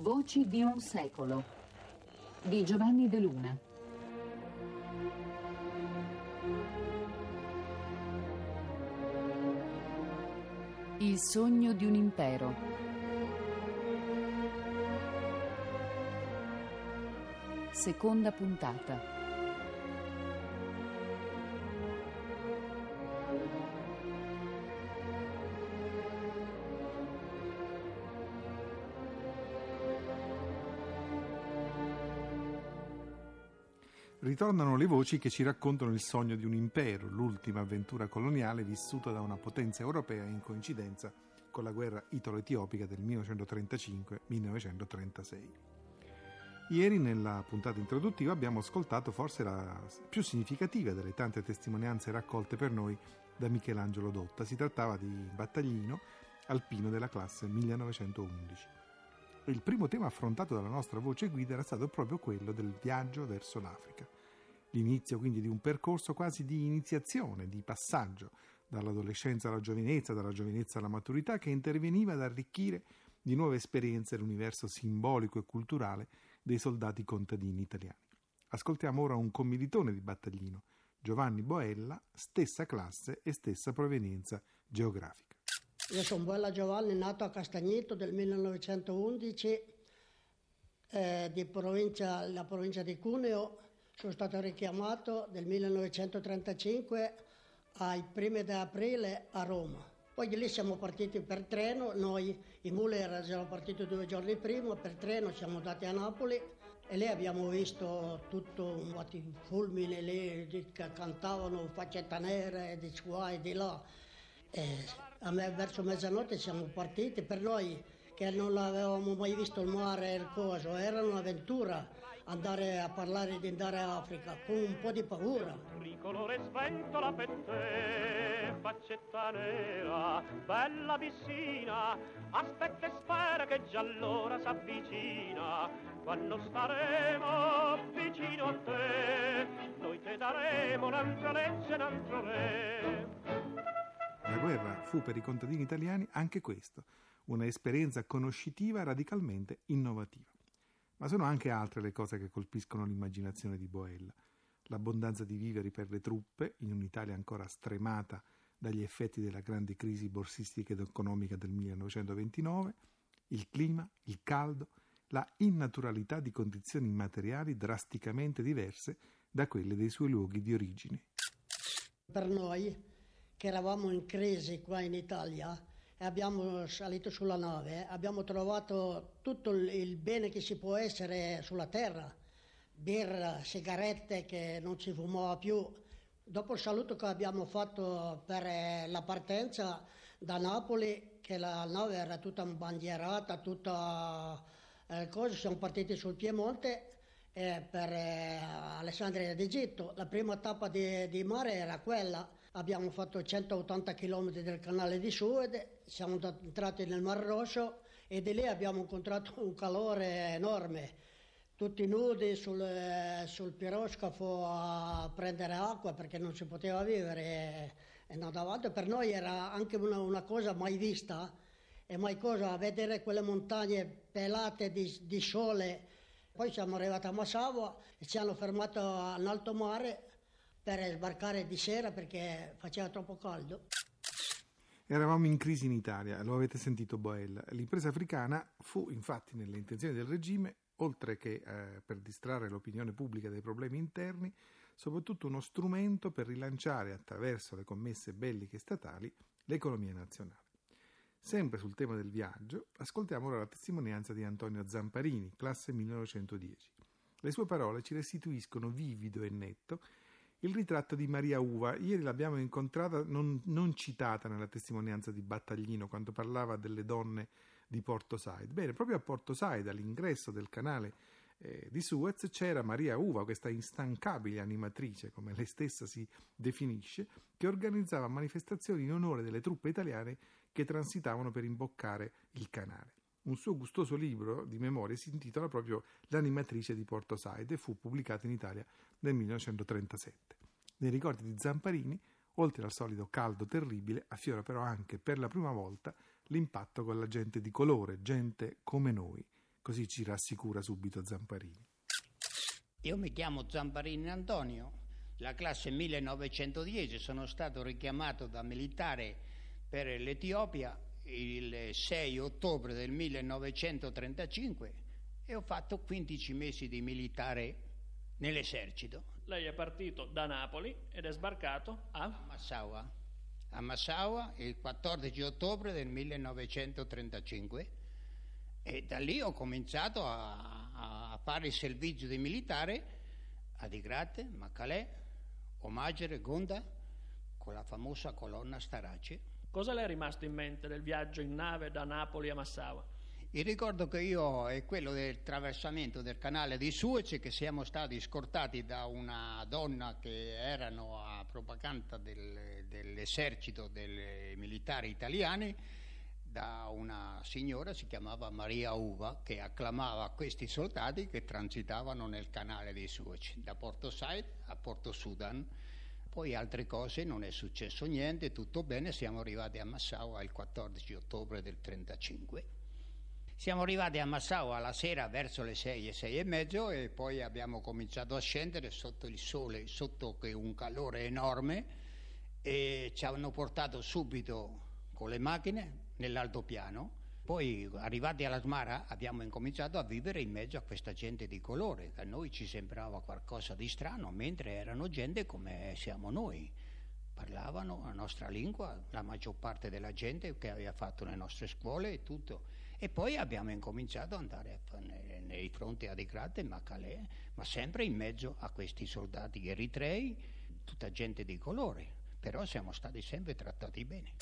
Voci di un secolo di Giovanni De Luna. Il sogno di un impero. Seconda puntata. Ritornano le voci che ci raccontano il sogno di un impero, l'ultima avventura coloniale vissuta da una potenza europea in coincidenza con la guerra italo-etiopica del 1935-1936. Ieri nella puntata introduttiva abbiamo ascoltato forse la più significativa delle tante testimonianze raccolte per noi da Michelangelo Dotta. Si trattava di battaglino alpino della classe 1911. Il primo tema affrontato dalla nostra voce guida era stato proprio quello del viaggio verso l'Africa. L'inizio quindi di un percorso quasi di iniziazione, di passaggio dall'adolescenza alla giovinezza, dalla giovinezza alla maturità, che interveniva ad arricchire di nuove esperienze l'universo simbolico e culturale dei soldati contadini italiani. Ascoltiamo ora un commilitone di Battaglino, Giovanni Boella, stessa classe e stessa provenienza geografica. Io sono Boella Giovanni, nato a Castagneto del 1911, eh, di provincia, la provincia di Cuneo, sono stato richiamato nel 1935 ai primi di aprile a Roma. Poi di lì siamo partiti per treno, noi i muli siamo partiti due giorni prima, per treno siamo andati a Napoli e lì abbiamo visto tutto un fulmine lì che cantavano faccetta nera di qua e di là. E a me verso mezzanotte siamo partiti, per noi che non avevamo mai visto il mare e il coso, era un'avventura andare a parlare di andare a Africa con un po' di paura. Tricolore sventola per te, faccetta nera, bella vicina, aspetta e spera che già allora si avvicina, quando staremo vicino a te, noi te daremo un'altra legge, un altro re. La guerra fu per i contadini italiani anche questo, una esperienza conoscitiva radicalmente innovativa. Ma sono anche altre le cose che colpiscono l'immaginazione di Boella. L'abbondanza di viveri per le truppe, in un'Italia ancora stremata dagli effetti della grande crisi borsistica ed economica del 1929, il clima, il caldo, la innaturalità di condizioni materiali drasticamente diverse da quelle dei suoi luoghi di origine. Per noi, che eravamo in crisi qua in Italia, e abbiamo salito sulla nave, abbiamo trovato tutto il bene che si può essere sulla terra, birra, sigarette che non si fumava più. Dopo il saluto che abbiamo fatto per eh, la partenza da Napoli, che la nave era tutta bandierata, tutta eh, cosa, siamo partiti sul Piemonte eh, per eh, Alessandria d'Egitto. La prima tappa di, mare era quella, abbiamo fatto 180 km del canale di Suez, siamo entrati nel Mar Rosso e di lì abbiamo incontrato un calore enorme. Tutti nudi sul, sul piroscafo a prendere acqua perché non si poteva vivere e avanti. Per noi era anche una, una cosa mai vista e mai cosa vedere quelle montagne pelate di, di sole poi siamo arrivati a Massavo e ci hanno fermato all'alto mare per sbarcare di sera perché faceva troppo caldo. Eravamo in crisi in Italia, lo avete sentito Boella. L'impresa africana fu infatti nelle intenzioni del regime, oltre che eh, per distrarre l'opinione pubblica dai problemi interni, soprattutto uno strumento per rilanciare attraverso le commesse belliche statali l'economia nazionale. Sempre sul tema del viaggio, ascoltiamo ora la testimonianza di Antonio Zamparini, classe 1910. Le sue parole ci restituiscono vivido e netto il ritratto di Maria Uva. Ieri l'abbiamo incontrata non, non, citata nella testimonianza di Battaglino quando parlava delle donne di Porto Said. Bene, proprio a Porto Said, all'ingresso del canale eh, di Suez, c'era Maria Uva, questa instancabile animatrice, come lei stessa si definisce, che organizzava manifestazioni in onore delle truppe italiane che transitavano per imboccare il canale. Un suo gustoso libro di memorie si intitola proprio L'animatrice di Porto Said e fu pubblicato in Italia nel 1937. Nei ricordi di Zamparini, oltre al solito caldo terribile, affiora però anche per la prima volta l'impatto con la gente di colore, gente come noi, Così ci rassicura subito Zamparini. Io mi chiamo Zamparini Antonio, la classe 1910, sono stato richiamato da militare per l'Etiopia il 6 ottobre del 1935 e ho fatto 15 mesi di militare nell'esercito. Lei è partito da Napoli ed è sbarcato a... a Massaua. A Massaua il 14 ottobre del 1935 e da lì ho cominciato a, a fare il servizio di militare a Digrate, Macalè, Omagere, Gonda con la famosa colonna Starace. Cosa le è rimasto in mente del viaggio in nave da Napoli a Massaua? Il ricordo che io ho è quello del traversamento del canale di Suez che siamo stati scortati da una donna che erano a propaganda del, dell'esercito dei militari italiani da una signora, si chiamava Maria Uva, che acclamava questi soldati che transitavano nel canale di Suez, da Porto Said a Porto Sudan. Poi altre cose, non è successo niente, tutto bene, siamo arrivati a Massaua il 14 ottobre del 1935 siamo arrivati a Massaua la sera verso le 6 e 6 e mezzo e poi abbiamo cominciato a scendere sotto il sole, sotto un calore enorme e ci hanno portato subito con le macchine nell'altopiano. Poi arrivati alla Smara abbiamo incominciato a vivere in mezzo a questa gente di colore, che a noi ci sembrava qualcosa di strano, mentre erano gente come siamo noi. Parlavano la nostra lingua, la maggior parte della gente che aveva fatto le nostre scuole e tutto e poi abbiamo incominciato ad andare nei fronti adeguati, ma Calais, ma sempre in mezzo a questi soldati eritrei, tutta gente di colore, però siamo stati sempre trattati bene.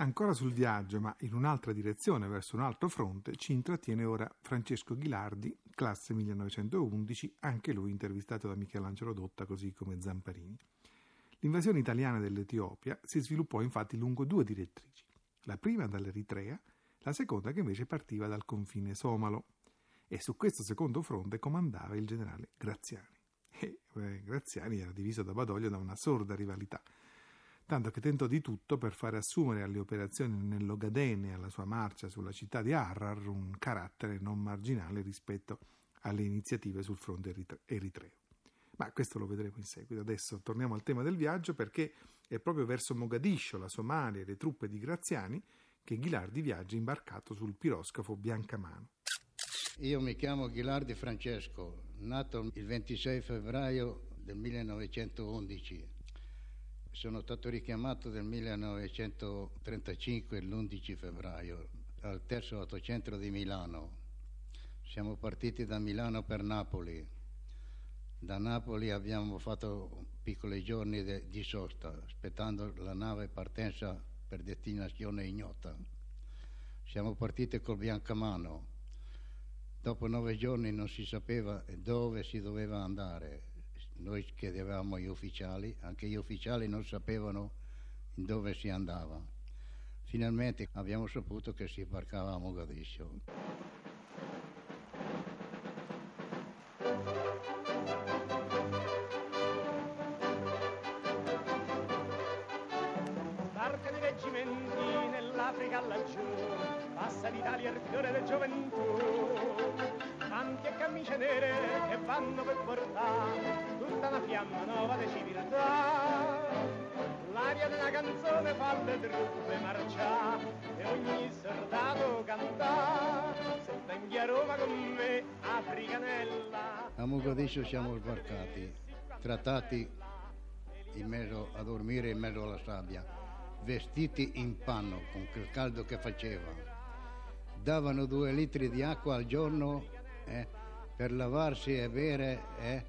Ancora sul viaggio, ma in un'altra direzione, verso un altro fronte, ci intrattiene ora Francesco Ghilardi, classe 1911, anche lui intervistato da Michelangelo Dotta, così come Zamparini. L'invasione italiana dell'Etiopia si sviluppò infatti lungo due direttrici. La prima dall'Eritrea, la seconda che invece partiva dal confine somalo e su questo secondo fronte comandava il generale Graziani. E eh, Graziani era diviso da Badoglio da una sorda rivalità, tanto che tentò di tutto per fare assumere alle operazioni nell'Ogadene e alla sua marcia sulla città di Harrar un carattere non marginale rispetto alle iniziative sul fronte eritreo. Ma questo lo vedremo in seguito. Adesso torniamo al tema del viaggio perché è proprio verso Mogadiscio, la Somalia e le truppe di Graziani che Ghilardi viaggia imbarcato sul piroscafo Biancamano. Io mi chiamo Ghilardi Francesco, nato il 26 febbraio del 1911. Sono stato richiamato nel 1935, l'11 febbraio, al terzo autocentro di Milano. Siamo partiti da Milano per Napoli. Da Napoli abbiamo fatto piccoli giorni di sosta, aspettando la nave partenza per destinazione ignota. Siamo partiti col Biancamano. Dopo nove giorni non si sapeva dove si doveva andare. Noi chiedevamo agli ufficiali, anche gli ufficiali non sapevano dove si andava. Finalmente abbiamo saputo che si imbarcava a Mogadiscio. l'Africa laggiù, passa l'Italia il fiore del gioventù. Tanti e camicie nere che vanno per portare tutta una fiamma nuova di civiltà. L'aria della canzone fa le truppe marciare e ogni soldato canta. Se vengi a Roma con me, Africanella. A Mogadiscio siamo sbarcati, trattati in mezzo a dormire in mezzo alla sabbia vestiti in panno con quel caldo che faceva. Davano due litri di acqua al giorno eh, per lavarsi e bere, eh,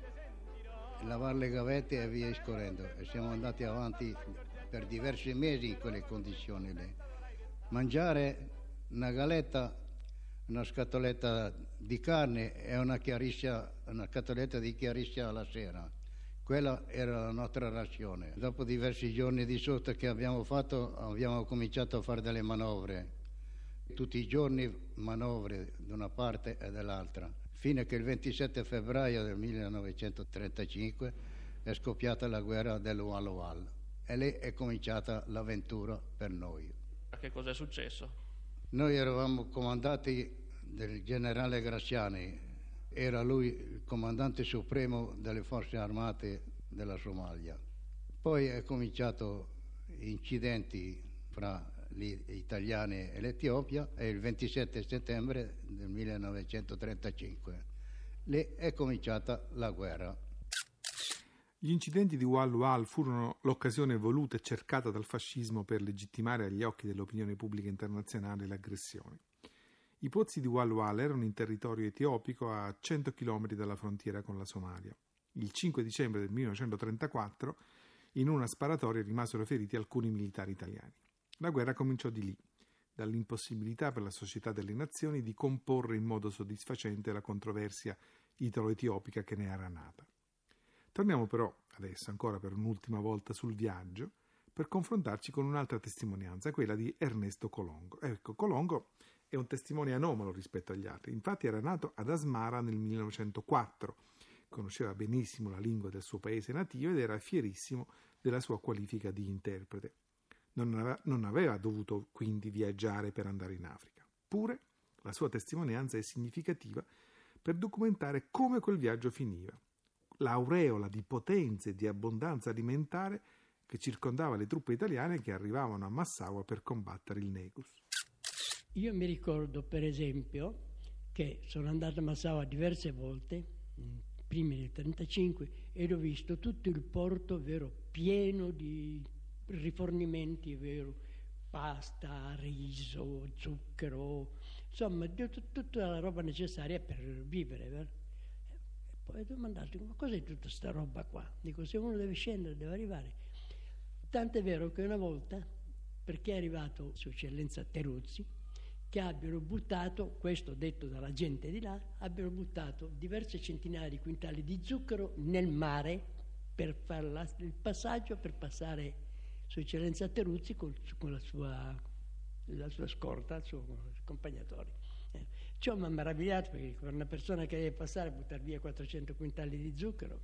lavare le gavette e via scorrendo. E siamo andati avanti per diversi mesi in quelle condizioni lì. Mangiare una galetta, una scatoletta di carne e una, una scatoletta di chiariscia alla sera quella era la nostra razione. Dopo diversi giorni di sosta che abbiamo fatto, abbiamo cominciato a fare delle manovre. Tutti i giorni manovre da una parte e dall'altra. Fino a che il 27 febbraio del 1935 è scoppiata la guerra dell'Ual e lì è cominciata l'avventura per noi. Che cosa è successo? Noi eravamo comandati del generale Graziani, era lui il comandante supremo delle forze armate della Somalia. Poi è cominciato incidenti fra italiani e l'Etiopia e il 27 settembre del 1935 lì è cominciata la guerra. Gli incidenti di Wal Wal furono l'occasione voluta e cercata dal fascismo per legittimare agli occhi dell'opinione pubblica internazionale le aggressioni. I pozzi di Wal Wal erano in territorio etiopico a 100 km dalla frontiera con la Somalia. Il 5 dicembre del 1934 in una sparatoria rimasero feriti alcuni militari italiani. La guerra cominciò di lì, dall'impossibilità per la Società delle Nazioni di comporre in modo soddisfacente la controversia italo-etiopica che ne era nata. Torniamo però adesso ancora per un'ultima volta sul viaggio per confrontarci con un'altra testimonianza, quella di Ernesto Colongo. Ecco, Colongo è un testimone anomalo rispetto agli altri, infatti era nato ad Asmara nel 1904, conosceva benissimo la lingua del suo paese nativo ed era fierissimo della sua qualifica di interprete. Non aveva, non aveva dovuto quindi viaggiare per andare in Africa. Pure la sua testimonianza è significativa per documentare come quel viaggio finiva. L'aureola di potenza e di abbondanza alimentare che circondava le truppe italiane che arrivavano a Massaua per combattere il Negus. Io mi ricordo, per esempio, che sono andato a Massaua diverse volte, prima del 1935, ed ho visto tutto il porto vero, pieno di rifornimenti, vero, pasta, riso, zucchero, insomma tutta la roba necessaria per vivere. Vero? E poi ho domandato, ma cos'è tutta questa roba qua? Dico, se uno deve scendere, deve arrivare. Tant'è vero che una volta, perché è arrivato Sua Eccellenza Teruzzi, che abbiano buttato, questo detto dalla gente di là, abbiano buttato diverse centinaia di quintali di zucchero nel mare per fare il passaggio, per passare Sua Eccellenza Teruzzi con, con la, sua, la, sua, scorta, il suo accompagnatore. Eh, ciò mi ha meravigliato perché per una persona che deve passare a buttare via 400 quintali di zucchero.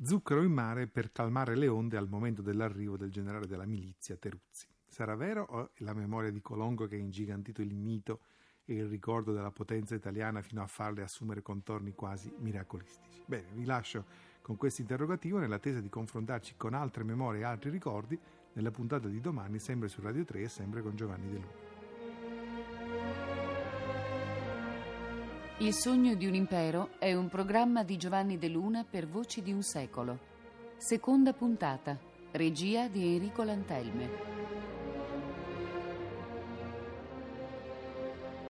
Zucchero in mare per calmare le onde al momento dell'arrivo del generale della milizia Teruzzi. Sarà vero o è la memoria di Colongo che ha ingigantito il mito e il ricordo della potenza italiana fino a farle assumere contorni quasi miracolistici? Bene, vi lascio con questo interrogativo nell'attesa di confrontarci con altre memorie e altri ricordi nella puntata di domani, sempre su Radio 3 e sempre con Giovanni De Luna. Il sogno di un impero è un programma di Giovanni De Luna per Voci di un secolo. Seconda puntata. Regia di Enrico Lantelme.